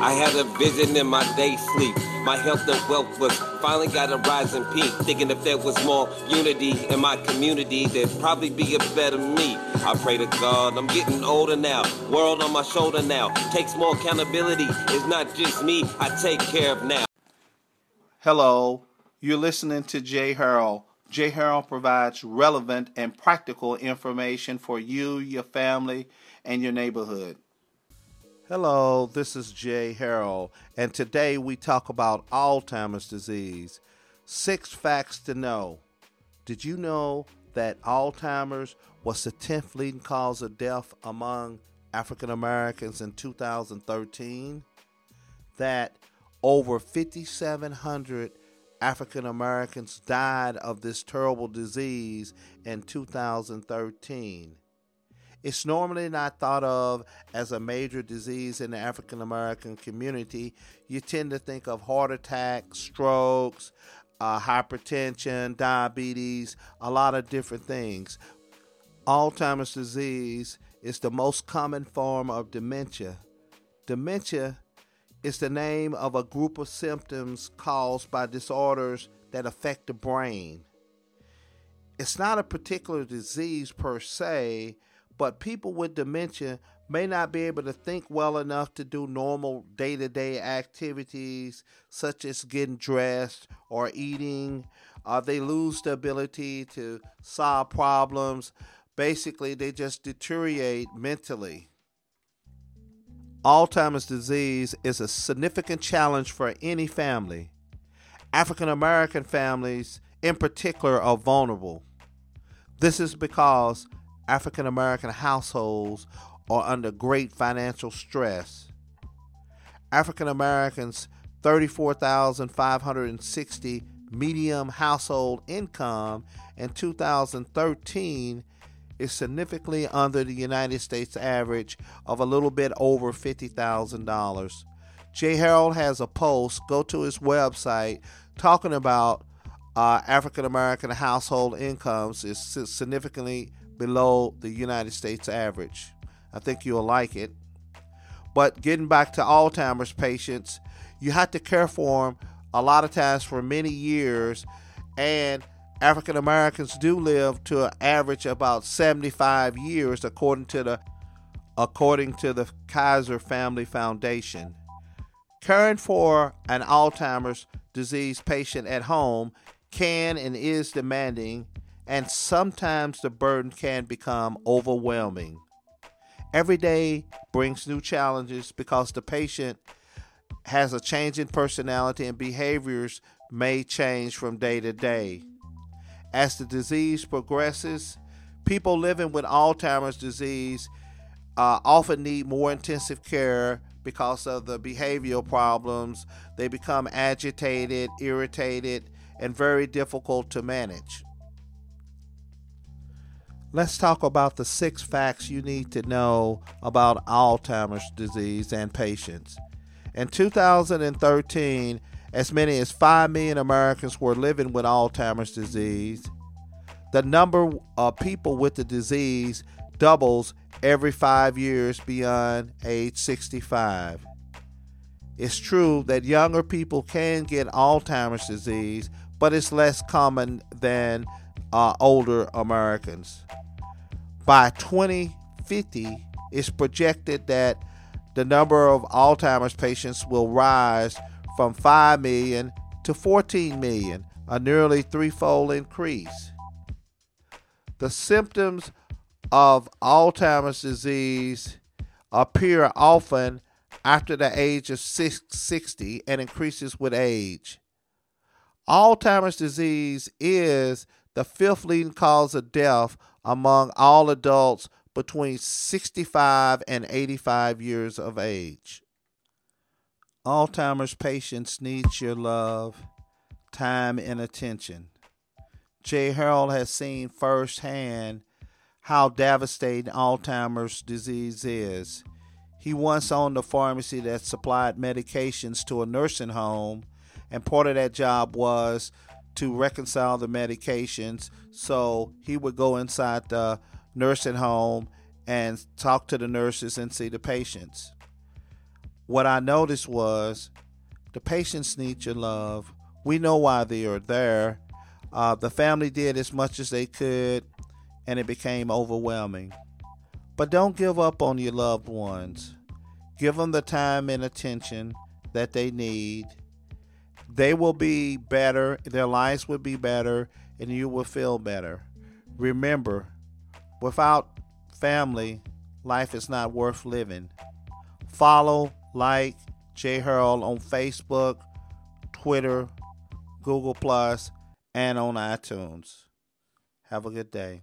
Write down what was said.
I had a vision in my day sleep. My health and wealth was finally got a rising peak. Thinking if there was more unity in my community, there'd probably be a better me. I pray to God, I'm getting older now. World on my shoulder now. Takes more accountability. It's not just me I take care of now. Hello, you're listening to Jay Harold. Jay Harold provides relevant and practical information for you, your family, and your neighborhood. Hello, this is Jay Harold, and today we talk about Alzheimer's disease. Six facts to know. Did you know that Alzheimer's was the 10th leading cause of death among African Americans in 2013? That over 5,700 African Americans died of this terrible disease in 2013. It's normally not thought of as a major disease in the African American community. You tend to think of heart attacks, strokes, uh, hypertension, diabetes, a lot of different things. Alzheimer's disease is the most common form of dementia. Dementia is the name of a group of symptoms caused by disorders that affect the brain. It's not a particular disease per se, but people with dementia may not be able to think well enough to do normal day to day activities such as getting dressed or eating. Uh, they lose the ability to solve problems. Basically, they just deteriorate mentally. Alzheimer's disease is a significant challenge for any family. African American families, in particular, are vulnerable. This is because African American households are under great financial stress. African Americans' 34,560 medium household income in 2013 is significantly under the United States average of a little bit over $50,000. Jay Harold has a post, go to his website, talking about uh, African American household incomes is significantly below the United States average. I think you'll like it. But getting back to Alzheimer's patients, you have to care for them a lot of times for many years, and African Americans do live to an average about 75 years, according to the according to the Kaiser Family Foundation. Caring for an Alzheimer's disease patient at home can and is demanding and sometimes the burden can become overwhelming. Every day brings new challenges because the patient has a change in personality and behaviors may change from day to day. As the disease progresses, people living with Alzheimer's disease uh, often need more intensive care because of the behavioral problems. They become agitated, irritated, and very difficult to manage. Let's talk about the six facts you need to know about Alzheimer's disease and patients. In 2013, as many as 5 million Americans were living with Alzheimer's disease. The number of people with the disease doubles every five years beyond age 65. It's true that younger people can get Alzheimer's disease, but it's less common than uh, older Americans. By 2050, it's projected that the number of Alzheimer's patients will rise from 5 million to 14 million, a nearly threefold increase. The symptoms of Alzheimer's disease appear often after the age of 60 and increases with age. Alzheimer's disease is the fifth leading cause of death among all adults between 65 and 85 years of age. Alzheimer's patients need your love, time, and attention. Jay Harold has seen firsthand how devastating Alzheimer's disease is. He once owned a pharmacy that supplied medications to a nursing home, and part of that job was to reconcile the medications. So he would go inside the nursing home and talk to the nurses and see the patients. what I noticed was the patients need your love. We know why they are there. Uh, the family did as much as they could, and it became overwhelming. But don't give up on your loved ones. Give them the time and attention that they need. They will be better, their lives will be better, and you will feel better. Remember, without family, life is not worth living. Follow, like Jay Harold on Facebook, Twitter, Google Plus, and on iTunes. Have a good day.